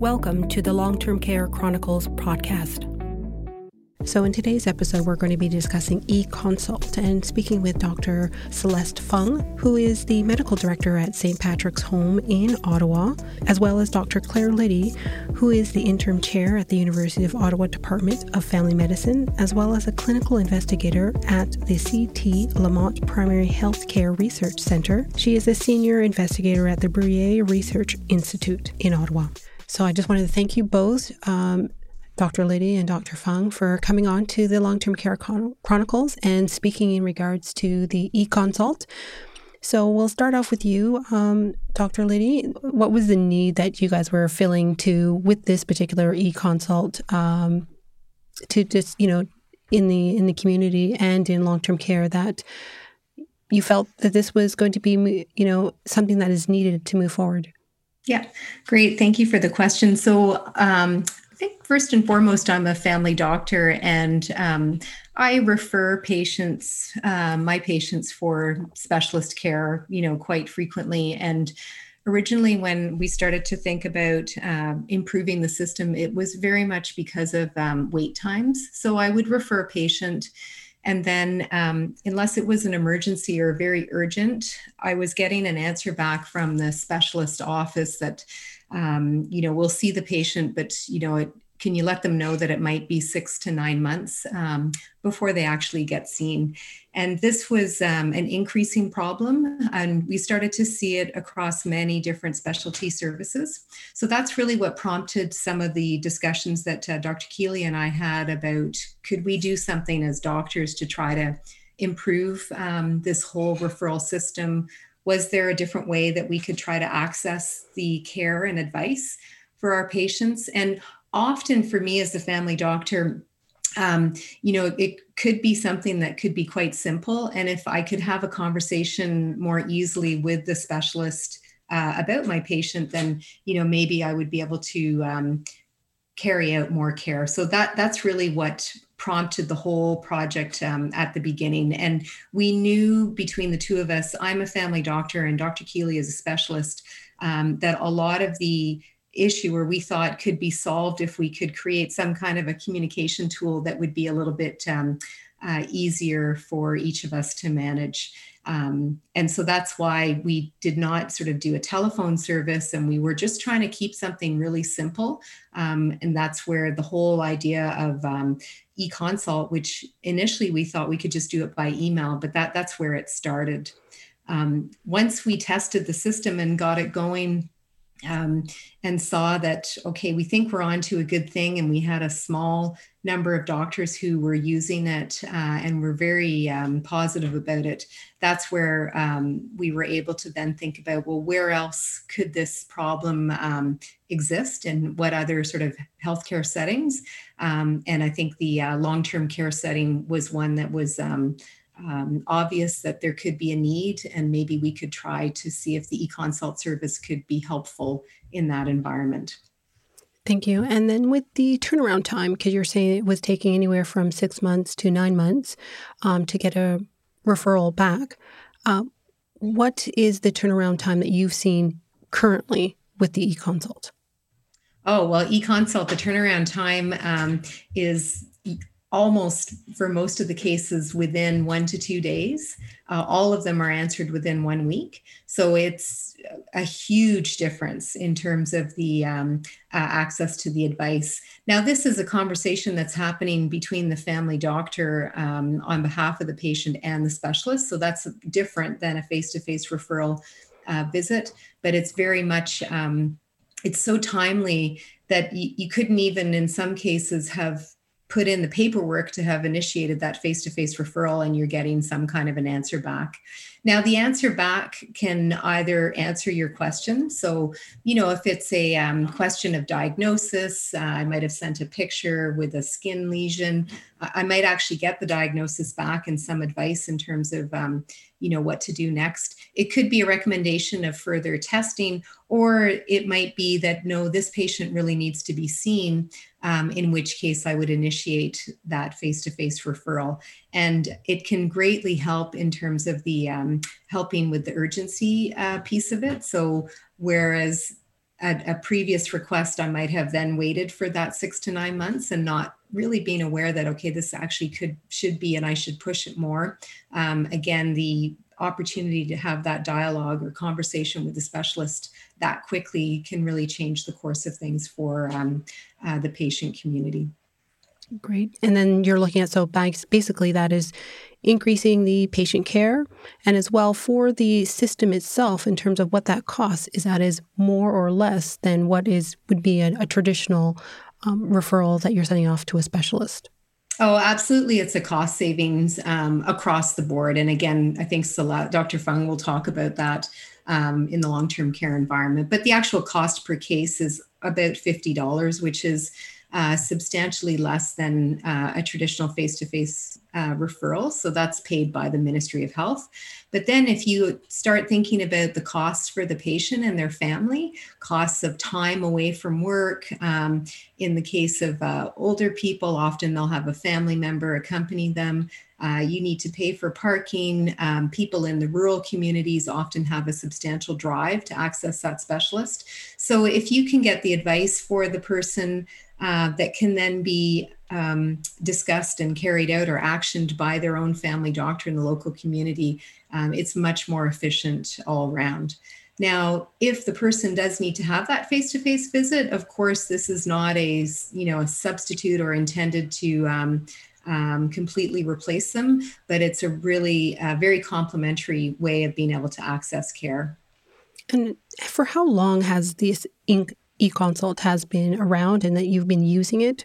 Welcome to the Long Term Care Chronicles podcast. So, in today's episode, we're going to be discussing e consult and speaking with Dr. Celeste Fung, who is the medical director at St. Patrick's Home in Ottawa, as well as Dr. Clare Liddy, who is the interim chair at the University of Ottawa Department of Family Medicine, as well as a clinical investigator at the CT Lamont Primary Health Care Research Centre. She is a senior investigator at the Bruyere Research Institute in Ottawa. So I just wanted to thank you both, um, Dr. Liddy and Dr. Fung, for coming on to the Long Term Care Chron- Chronicles and speaking in regards to the e consult. So we'll start off with you, um, Dr. Liddy. What was the need that you guys were filling to with this particular e consult um, to just you know in the in the community and in long term care that you felt that this was going to be you know something that is needed to move forward? Yeah, great. Thank you for the question. So, um, I think first and foremost, I'm a family doctor and um, I refer patients, uh, my patients, for specialist care, you know, quite frequently. And originally, when we started to think about uh, improving the system, it was very much because of um, wait times. So, I would refer a patient and then, um, unless it was an emergency or very urgent, I was getting an answer back from the specialist office that, um, you know, we'll see the patient, but, you know, it, can you let them know that it might be six to nine months um, before they actually get seen? And this was um, an increasing problem, and we started to see it across many different specialty services. So that's really what prompted some of the discussions that uh, Dr. Keely and I had about could we do something as doctors to try to improve um, this whole referral system? Was there a different way that we could try to access the care and advice for our patients? And often for me as a family doctor, um, you know, it could be something that could be quite simple. And if I could have a conversation more easily with the specialist uh, about my patient, then, you know, maybe I would be able to um, carry out more care. So that that's really what prompted the whole project um, at the beginning. And we knew between the two of us, I'm a family doctor and Dr. Keely is a specialist, um, that a lot of the issue or we thought could be solved if we could create some kind of a communication tool that would be a little bit um, uh, easier for each of us to manage. Um, and so that's why we did not sort of do a telephone service and we were just trying to keep something really simple. Um, and that's where the whole idea of um, e-consult, which initially we thought we could just do it by email, but that that's where it started. Um, once we tested the system and got it going um, and saw that okay we think we're on to a good thing and we had a small number of doctors who were using it uh, and were very um, positive about it. That's where um, we were able to then think about well where else could this problem um, exist and what other sort of healthcare settings? Um, and i think the uh, long-term care setting was one that was um, obvious that there could be a need, and maybe we could try to see if the e-consult service could be helpful in that environment. Thank you. And then with the turnaround time, because you're saying it was taking anywhere from six months to nine months um, to get a referral back, uh, what is the turnaround time that you've seen currently with the e-consult? Oh, well, e-consult, the turnaround time um, is almost for most of the cases within one to two days. Uh, all of them are answered within one week. So it's a huge difference in terms of the um, uh, access to the advice. Now, this is a conversation that's happening between the family doctor um, on behalf of the patient and the specialist. So that's different than a face to face referral uh, visit, but it's very much. Um, it's so timely that you, you couldn't even in some cases have put in the paperwork to have initiated that face to face referral and you're getting some kind of an answer back. Now, the answer back can either answer your question. So, you know, if it's a um, question of diagnosis, uh, I might have sent a picture with a skin lesion. I might actually get the diagnosis back and some advice in terms of, um, you know, what to do next. It could be a recommendation of further testing, or it might be that no, this patient really needs to be seen, um, in which case I would initiate that face to face referral. And it can greatly help in terms of the um, helping with the urgency uh, piece of it. So, whereas a previous request, I might have then waited for that six to nine months and not really being aware that okay, this actually could should be, and I should push it more. Um, again, the opportunity to have that dialogue or conversation with the specialist that quickly can really change the course of things for um, uh, the patient community. Great. And then you're looking at so basically that is increasing the patient care and as well for the system itself in terms of what that costs is that is more or less than what is would be a, a traditional um, referral that you're sending off to a specialist. Oh, absolutely. It's a cost savings um, across the board. And again, I think Dr. Fung will talk about that um, in the long term care environment. But the actual cost per case is about $50, which is uh, substantially less than uh, a traditional face to face referral. So that's paid by the Ministry of Health. But then, if you start thinking about the costs for the patient and their family, costs of time away from work, um, in the case of uh, older people, often they'll have a family member accompany them. Uh, you need to pay for parking. Um, people in the rural communities often have a substantial drive to access that specialist. So, if you can get the advice for the person uh, that can then be um, discussed and carried out or actioned by their own family doctor in the local community, um, it's much more efficient all around. Now, if the person does need to have that face-to-face visit, of course, this is not a you know a substitute or intended to um, um, completely replace them, but it's a really uh, very complementary way of being able to access care. And for how long has this e-consult has been around and that you've been using it?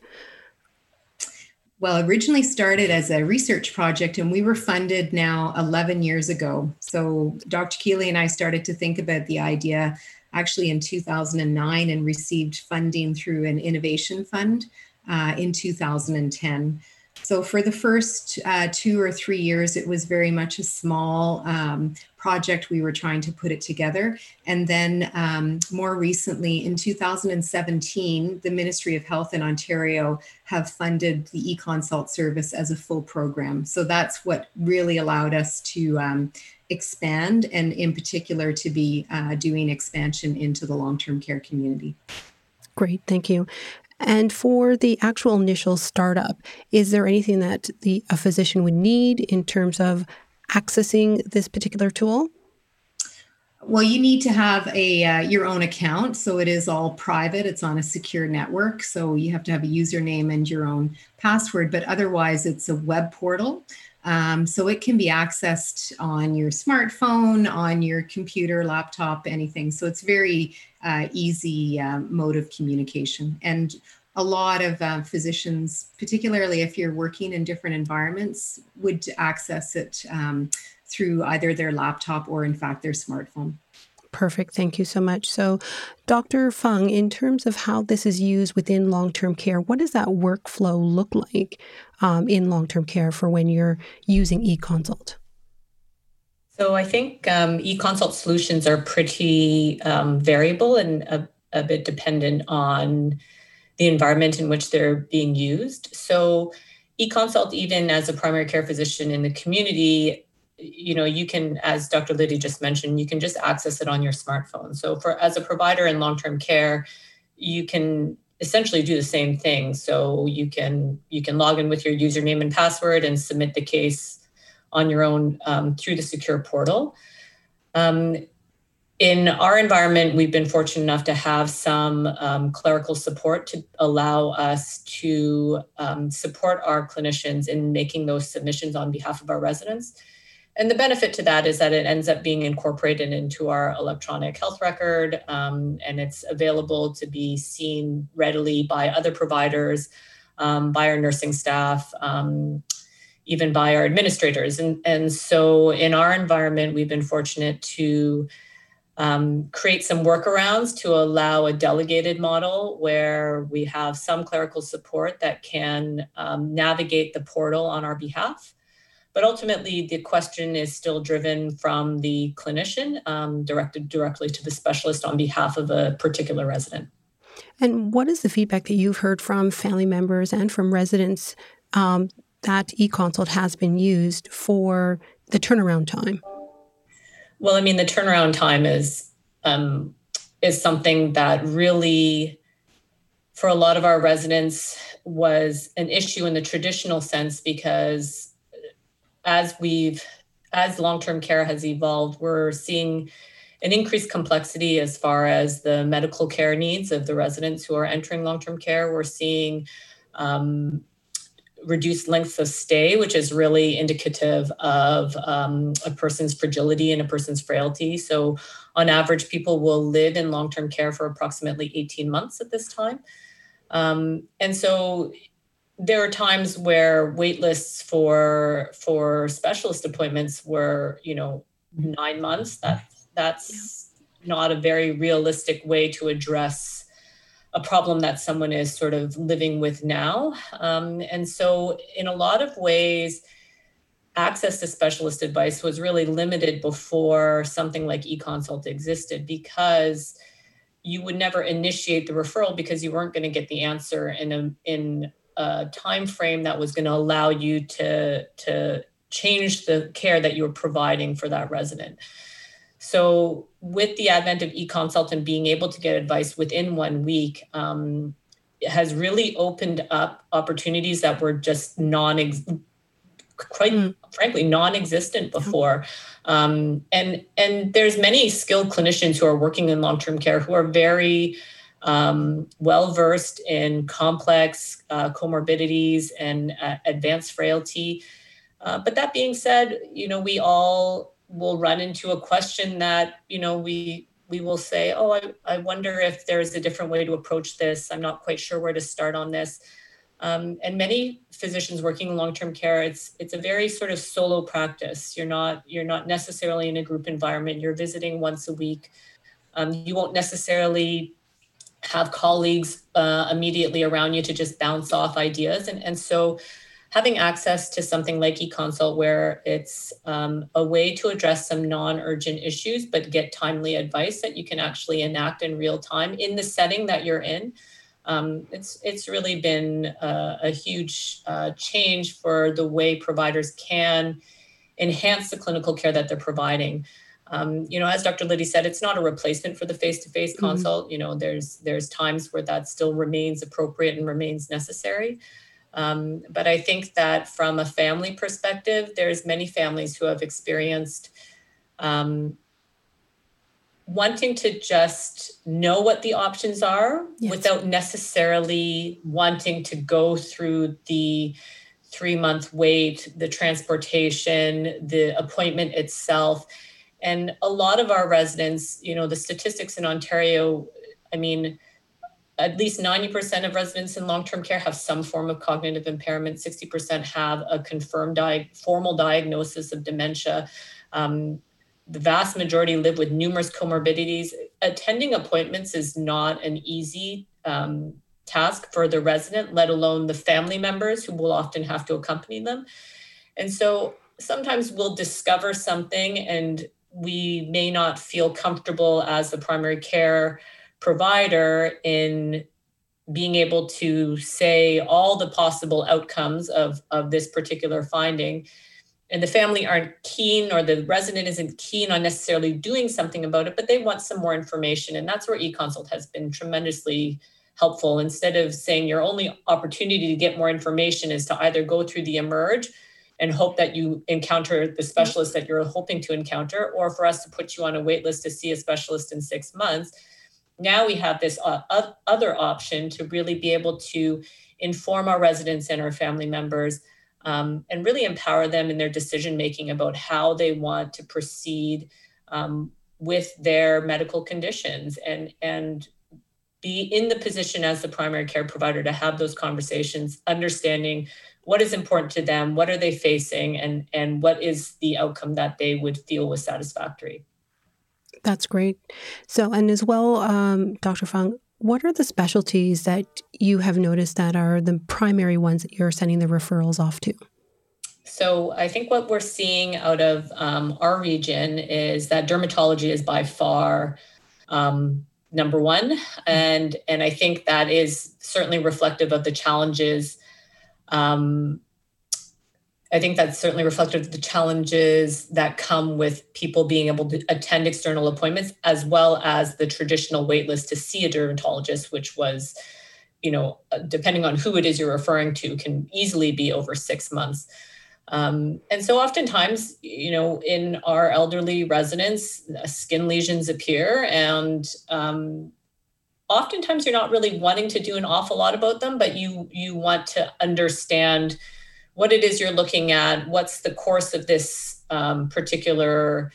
Well, originally started as a research project, and we were funded now 11 years ago. So, Dr. Keely and I started to think about the idea actually in 2009 and received funding through an innovation fund uh, in 2010. So for the first uh, two or three years, it was very much a small um, project. We were trying to put it together. And then um, more recently, in 2017, the Ministry of Health in Ontario have funded the e-consult service as a full program. So that's what really allowed us to um, expand and in particular to be uh, doing expansion into the long-term care community. Great, thank you. And for the actual initial startup, is there anything that the a physician would need in terms of accessing this particular tool? Well, you need to have a uh, your own account, so it is all private. It's on a secure network, so you have to have a username and your own password. But otherwise, it's a web portal, um, so it can be accessed on your smartphone, on your computer, laptop, anything. So it's very uh, easy uh, mode of communication. And a lot of uh, physicians, particularly if you're working in different environments, would access it um, through either their laptop or, in fact, their smartphone. Perfect. Thank you so much. So, Dr. Fung, in terms of how this is used within long term care, what does that workflow look like um, in long term care for when you're using e consult? So, I think um, e consult solutions are pretty um, variable and a, a bit dependent on the environment in which they're being used. So, e consult, even as a primary care physician in the community, you know you can as dr liddy just mentioned you can just access it on your smartphone. So for as a provider in long-term care you can essentially do the same thing. So you can you can log in with your username and password and submit the case on your own um, through the secure portal. Um, in our environment we've been fortunate enough to have some um, clerical support to allow us to um, support our clinicians in making those submissions on behalf of our residents and the benefit to that is that it ends up being incorporated into our electronic health record um, and it's available to be seen readily by other providers, um, by our nursing staff, um, even by our administrators. And, and so in our environment, we've been fortunate to um, create some workarounds to allow a delegated model where we have some clerical support that can um, navigate the portal on our behalf. But ultimately, the question is still driven from the clinician, um, directed directly to the specialist on behalf of a particular resident. And what is the feedback that you've heard from family members and from residents um, that eConsult has been used for the turnaround time? Well, I mean, the turnaround time is um, is something that really, for a lot of our residents, was an issue in the traditional sense because as we've as long-term care has evolved, we're seeing an increased complexity as far as the medical care needs of the residents who are entering long-term care. We're seeing um, reduced lengths of stay, which is really indicative of um, a person's fragility and a person's frailty. So, on average, people will live in long term care for approximately 18 months at this time. Um, and so, there are times where wait lists for for specialist appointments were, you know, nine months. That that's not a very realistic way to address a problem that someone is sort of living with now. Um, and so, in a lot of ways, access to specialist advice was really limited before something like eConsult existed because you would never initiate the referral because you weren't going to get the answer in a in a time frame that was going to allow you to to change the care that you were providing for that resident. So, with the advent of eConsult and being able to get advice within one week, um, has really opened up opportunities that were just non quite mm. frankly non-existent before um, and and there's many skilled clinicians who are working in long-term care who are very um, well versed in complex uh, comorbidities and uh, advanced frailty. Uh, but that being said you know we all will run into a question that you know we we will say oh I, I wonder if there's a different way to approach this. I'm not quite sure where to start on this. Um, and many physicians working in long-term care it's it's a very sort of solo practice. You're not you're not necessarily in a group environment. You're visiting once a week. Um, you won't necessarily have colleagues uh, immediately around you to just bounce off ideas and and so having access to something like eConsult, where it's um, a way to address some non urgent issues, but get timely advice that you can actually enact in real time in the setting that you're in. Um, it's it's really been a, a huge uh, change for the way providers can enhance the clinical care that they're providing. Um, you know, as Dr. Liddy said, it's not a replacement for the face-to-face mm-hmm. consult. You know, there's there's times where that still remains appropriate and remains necessary. Um, but I think that from a family perspective, there's many families who have experienced um, wanting to just know what the options are yes. without necessarily wanting to go through the three month wait, the transportation, the appointment itself. And a lot of our residents, you know, the statistics in Ontario, I mean, at least 90% of residents in long-term care have some form of cognitive impairment. 60% have a confirmed di- formal diagnosis of dementia. Um, the vast majority live with numerous comorbidities. Attending appointments is not an easy um, task for the resident let alone the family members who will often have to accompany them. And so sometimes we'll discover something and we may not feel comfortable as the primary care provider in being able to say all the possible outcomes of, of this particular finding. And the family aren't keen or the resident isn't keen on necessarily doing something about it but they want some more information. And that's where eConsult has been tremendously helpful. Instead of saying your only opportunity to get more information is to either go through the emerge and hope that you encounter the specialist that you're hoping to encounter or for us to put you on a wait list to see a specialist in six months now we have this uh, other option to really be able to inform our residents and our family members um, and really empower them in their decision making about how they want to proceed um, with their medical conditions and and be in the position as the primary care provider to have those conversations understanding what is important to them what are they facing and and what is the outcome that they would feel was satisfactory that's great. So, and as well, um, Dr. Fung what are the specialties that you have noticed that are the primary ones that you're sending the referrals off to? So, I think what we're seeing out of um, our region is that dermatology is by far um, number one, and and I think that is certainly reflective of the challenges um, I think that's certainly reflective of the challenges that come with people being able to attend external appointments, as well as the traditional waitlist to see a dermatologist, which was, you know, uh, depending on who it is you're referring to, can easily be over six months. Um, and so oftentimes, you know, in our elderly residents, uh, skin lesions appear and um, oftentimes you're not really wanting to do an awful lot about them, but you you want to understand what it is you're looking at, what's the course of this um, particular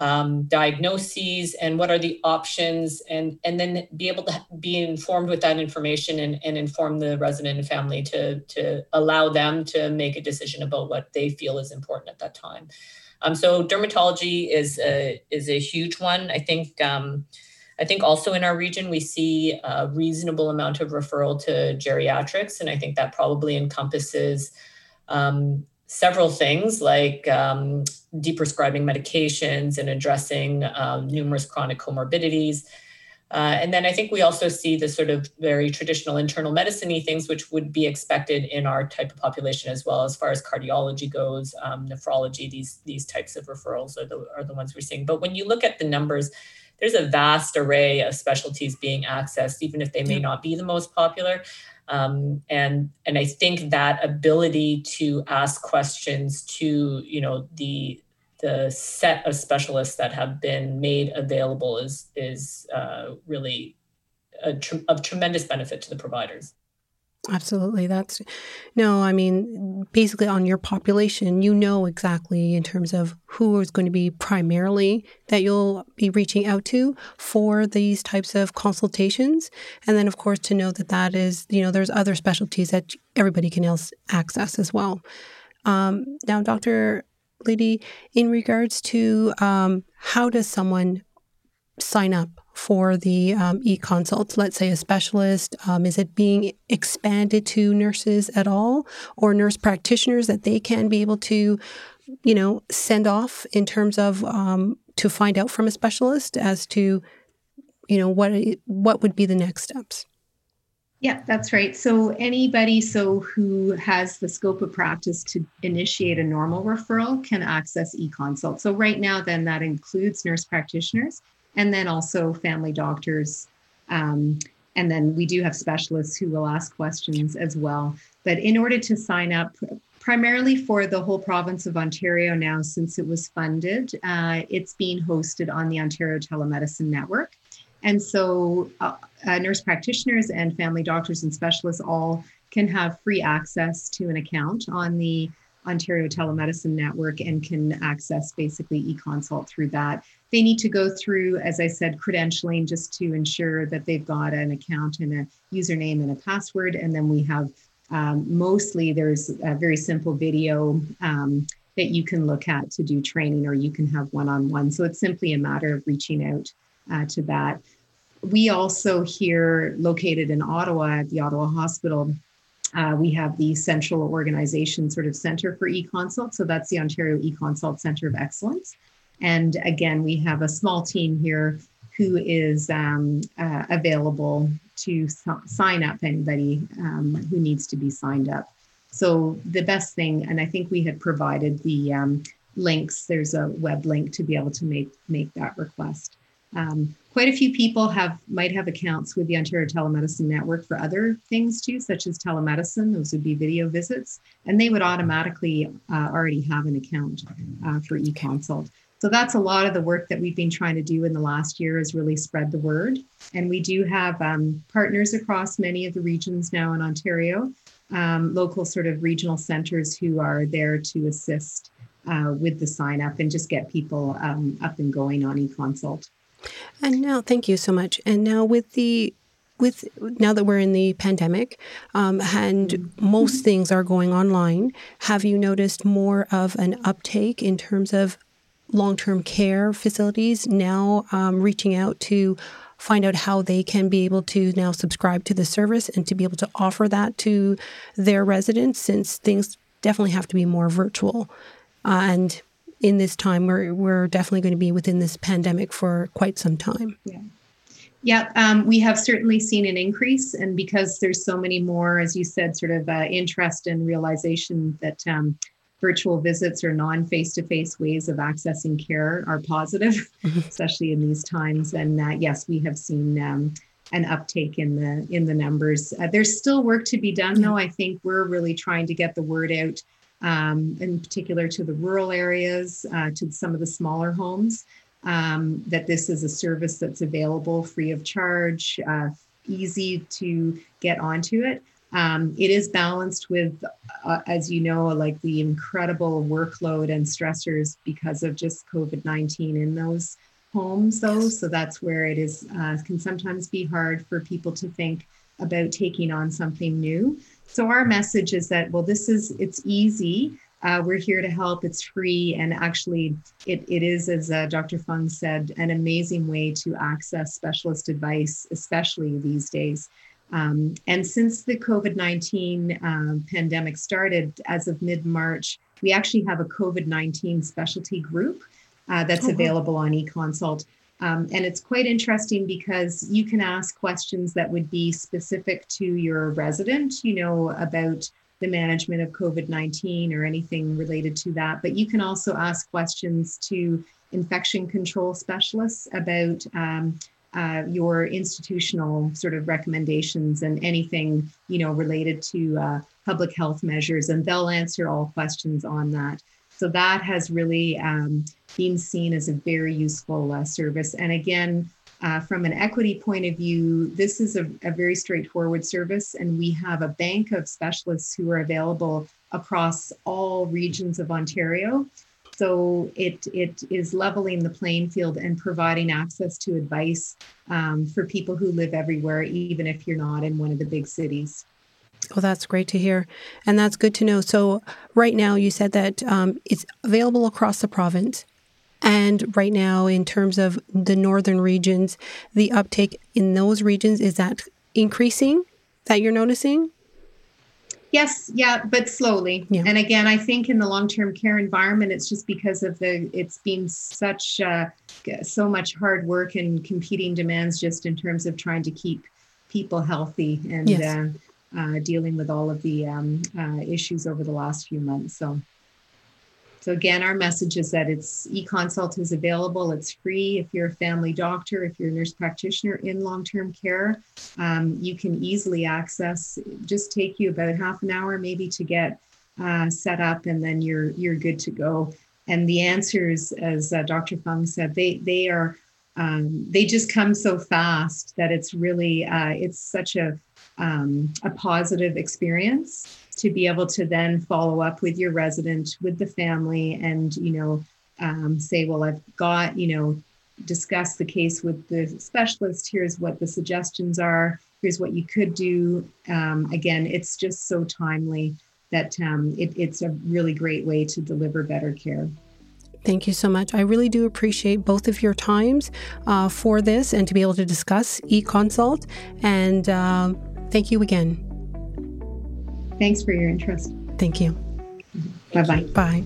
um, diagnoses, and what are the options, and and then be able to be informed with that information and, and inform the resident and family to to allow them to make a decision about what they feel is important at that time. Um, so dermatology is a is a huge one. I think. I think also in our region, we see a reasonable amount of referral to geriatrics, and I think that probably encompasses um, several things like um, deprescribing medications and addressing um, numerous chronic comorbidities. Uh, and then I think we also see the sort of very traditional internal medicine things, which would be expected in our type of population as well, as far as cardiology goes, um, nephrology, these, these types of referrals are the, are the ones we're seeing. But when you look at the numbers, there's a vast array of specialties being accessed, even if they may not be the most popular. Um, and and I think that ability to ask questions to you know the the set of specialists that have been made available is is uh, really a tr- of tremendous benefit to the providers. Absolutely. That's no, I mean, basically on your population, you know exactly in terms of who is going to be primarily that you'll be reaching out to for these types of consultations. And then, of course, to know that that is, you know, there's other specialties that everybody can else access as well. Um, now, Dr. Liddy, in regards to um, how does someone sign up for the um, e-consults? Let's say a specialist. Um, is it being expanded to nurses at all, or nurse practitioners that they can be able to, you know, send off in terms of um, to find out from a specialist as to, you know, what what would be the next steps? Yeah, that's right. So anybody so who has the scope of practice to initiate a normal referral can access e-consult. So right now then that includes nurse practitioners and then also family doctors. Um, and then we do have specialists who will ask questions as well. But in order to sign up, primarily for the whole province of Ontario now, since it was funded, uh, it's being hosted on the Ontario Telemedicine Network. And so, uh, uh, nurse practitioners and family doctors and specialists all can have free access to an account on the Ontario Telemedicine Network and can access basically e consult through that. They need to go through, as I said, credentialing just to ensure that they've got an account and a username and a password. And then we have um, mostly there's a very simple video um, that you can look at to do training, or you can have one on one. So it's simply a matter of reaching out uh, to that. We also here, located in Ottawa at the Ottawa Hospital, uh, we have the central organization sort of center for e-consult. So that's the Ontario e-consult Center of Excellence. And again, we have a small team here who is um, uh, available to sign up anybody um, who needs to be signed up. So the best thing, and I think we had provided the um, links. There's a web link to be able to make make that request. Um, quite a few people have might have accounts with the Ontario Telemedicine Network for other things too, such as telemedicine. Those would be video visits, and they would automatically uh, already have an account uh, for eConsult. So that's a lot of the work that we've been trying to do in the last year is really spread the word. And we do have um, partners across many of the regions now in Ontario, um, local sort of regional centers who are there to assist uh, with the sign up and just get people um, up and going on eConsult. And now, thank you so much. And now with the with now that we're in the pandemic um, and most things are going online, have you noticed more of an uptake in terms of long-term care facilities now um, reaching out to find out how they can be able to now subscribe to the service and to be able to offer that to their residents since things definitely have to be more virtual uh, and in this time. We're we're definitely going to be within this pandemic for quite some time. Yeah. Yeah, um, we have certainly seen an increase, and because there's so many more, as you said, sort of uh, interest and realization that um, virtual visits or non face to face ways of accessing care are positive, mm-hmm. especially in these times. And uh, yes, we have seen um, an uptake in the in the numbers. Uh, there's still work to be done, though. I think we're really trying to get the word out, um, in particular to the rural areas, uh, to some of the smaller homes, um, that this is a service that's available free of charge, uh, easy to get onto it. Um, it is balanced with, uh, as you know, like the incredible workload and stressors because of just COVID 19 in those homes though. So that's where it is uh, can sometimes be hard for people to think about taking on something new so our message is that well this is it's easy uh, we're here to help it's free and actually it, it is as uh, dr fung said an amazing way to access specialist advice especially these days um, and since the covid-19 um, pandemic started as of mid-march we actually have a covid-19 specialty group uh, that's mm-hmm. available on eConsult. Um, and it's quite interesting because you can ask questions that would be specific to your resident, you know, about the management of COVID 19 or anything related to that. But you can also ask questions to infection control specialists about um, uh, your institutional sort of recommendations and anything, you know, related to uh, public health measures. And they'll answer all questions on that. So that has really um, been seen as a very useful uh, service. And again, uh, from an equity point of view, this is a, a, very straightforward service, and we have a bank of specialists who are available across all regions of Ontario. So it, it is leveling the playing field and providing access to advice um, for people who live everywhere, even if you're not in one of the big cities. Well, that's great to hear. And that's good to know. So, right now, you said that um, it's available across the province. And right now, in terms of the northern regions, the uptake in those regions is that increasing that you're noticing? Yes, yeah, but slowly. Yeah. And again, I think in the long-term care environment, it's just because of the it's been such uh, so much hard work and competing demands, just in terms of trying to keep people healthy and yes. uh, uh, dealing with all of the um, uh, issues over the last few months. So, so again, our message is that it's e-consult is available. It's free. If you're a family doctor, if you're a nurse practitioner in long-term care, um, you can easily access. Just take you about half an hour, maybe, to get uh, set up, and then you're you're good to go. And the answers, as uh, Dr. Fung said, they they are um, they just come so fast that it's really uh, it's such a um, a positive experience to be able to then follow up with your resident with the family and you know um, say well i've got you know discuss the case with the specialist here's what the suggestions are here's what you could do um, again it's just so timely that um, it, it's a really great way to deliver better care Thank you so much. I really do appreciate both of your times uh, for this and to be able to discuss e-consult. And uh, thank you again. Thanks for your interest. Thank you. Bye bye. Bye.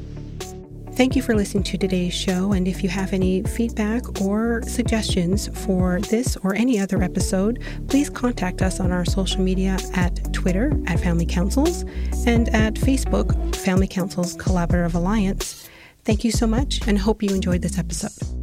Thank you for listening to today's show. And if you have any feedback or suggestions for this or any other episode, please contact us on our social media at Twitter at Family Councils and at Facebook, Family Councils Collaborative Alliance. Thank you so much and hope you enjoyed this episode.